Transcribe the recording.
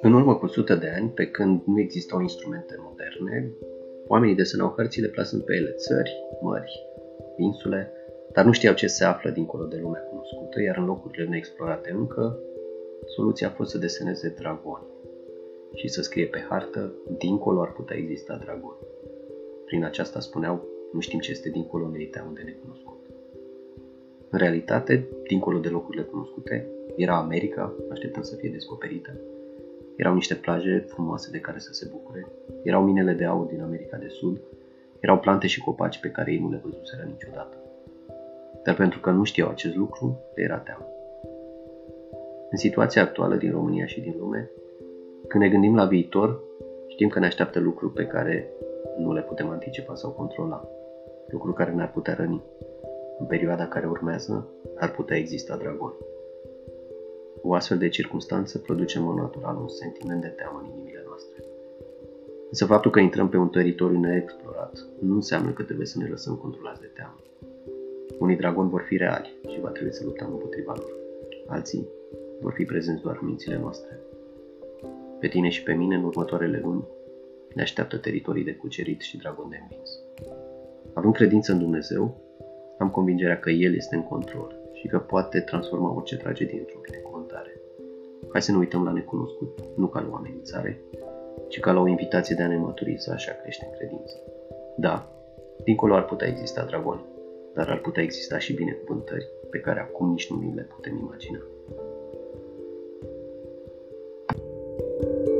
În urmă cu 100 de ani, pe când nu existau instrumente moderne, oamenii desenau hărțile plasând pe ele țări, mări, insule, dar nu știau ce se află dincolo de lumea cunoscută, iar în locurile neexplorate încă, soluția a fost să deseneze dragoni și să scrie pe hartă, dincolo ar putea exista dragoni. Prin aceasta spuneau, nu știm ce este dincolo, ne teamă de necunoscut. În realitate, dincolo de locurile cunoscute, era America, așteptând să fie descoperită, erau niște plaje frumoase de care să se bucure, erau minele de aur din America de Sud, erau plante și copaci pe care ei nu le văzuseră niciodată. Dar pentru că nu știau acest lucru, le era teamă. În situația actuală din România și din lume, când ne gândim la viitor, știm că ne așteaptă lucruri pe care nu le putem anticipa sau controla, lucruri care ne-ar putea răni. În perioada care urmează, ar putea exista dragoni. O astfel de circunstanță produce în mod natural un sentiment de teamă în inimile noastre. Însă faptul că intrăm pe un teritoriu neexplorat nu înseamnă că trebuie să ne lăsăm controlați de teamă. Unii dragoni vor fi reali și va trebui să luptăm împotriva lor. Alții vor fi prezenți doar în mințile noastre. Pe tine și pe mine, în următoarele luni, ne așteaptă teritorii de cucerit și dragon de învins. Având credință în Dumnezeu, am convingerea că El este în control și că poate transforma orice tragedie într-o binecuvântare. Hai să nu uităm la necunoscut, nu ca la o amenințare, ci ca la o invitație de a ne maturiza și a crește în credință. Da, dincolo ar putea exista dragoni, dar ar putea exista și binecuvântări pe care acum nici nu ni le putem imagina. thank you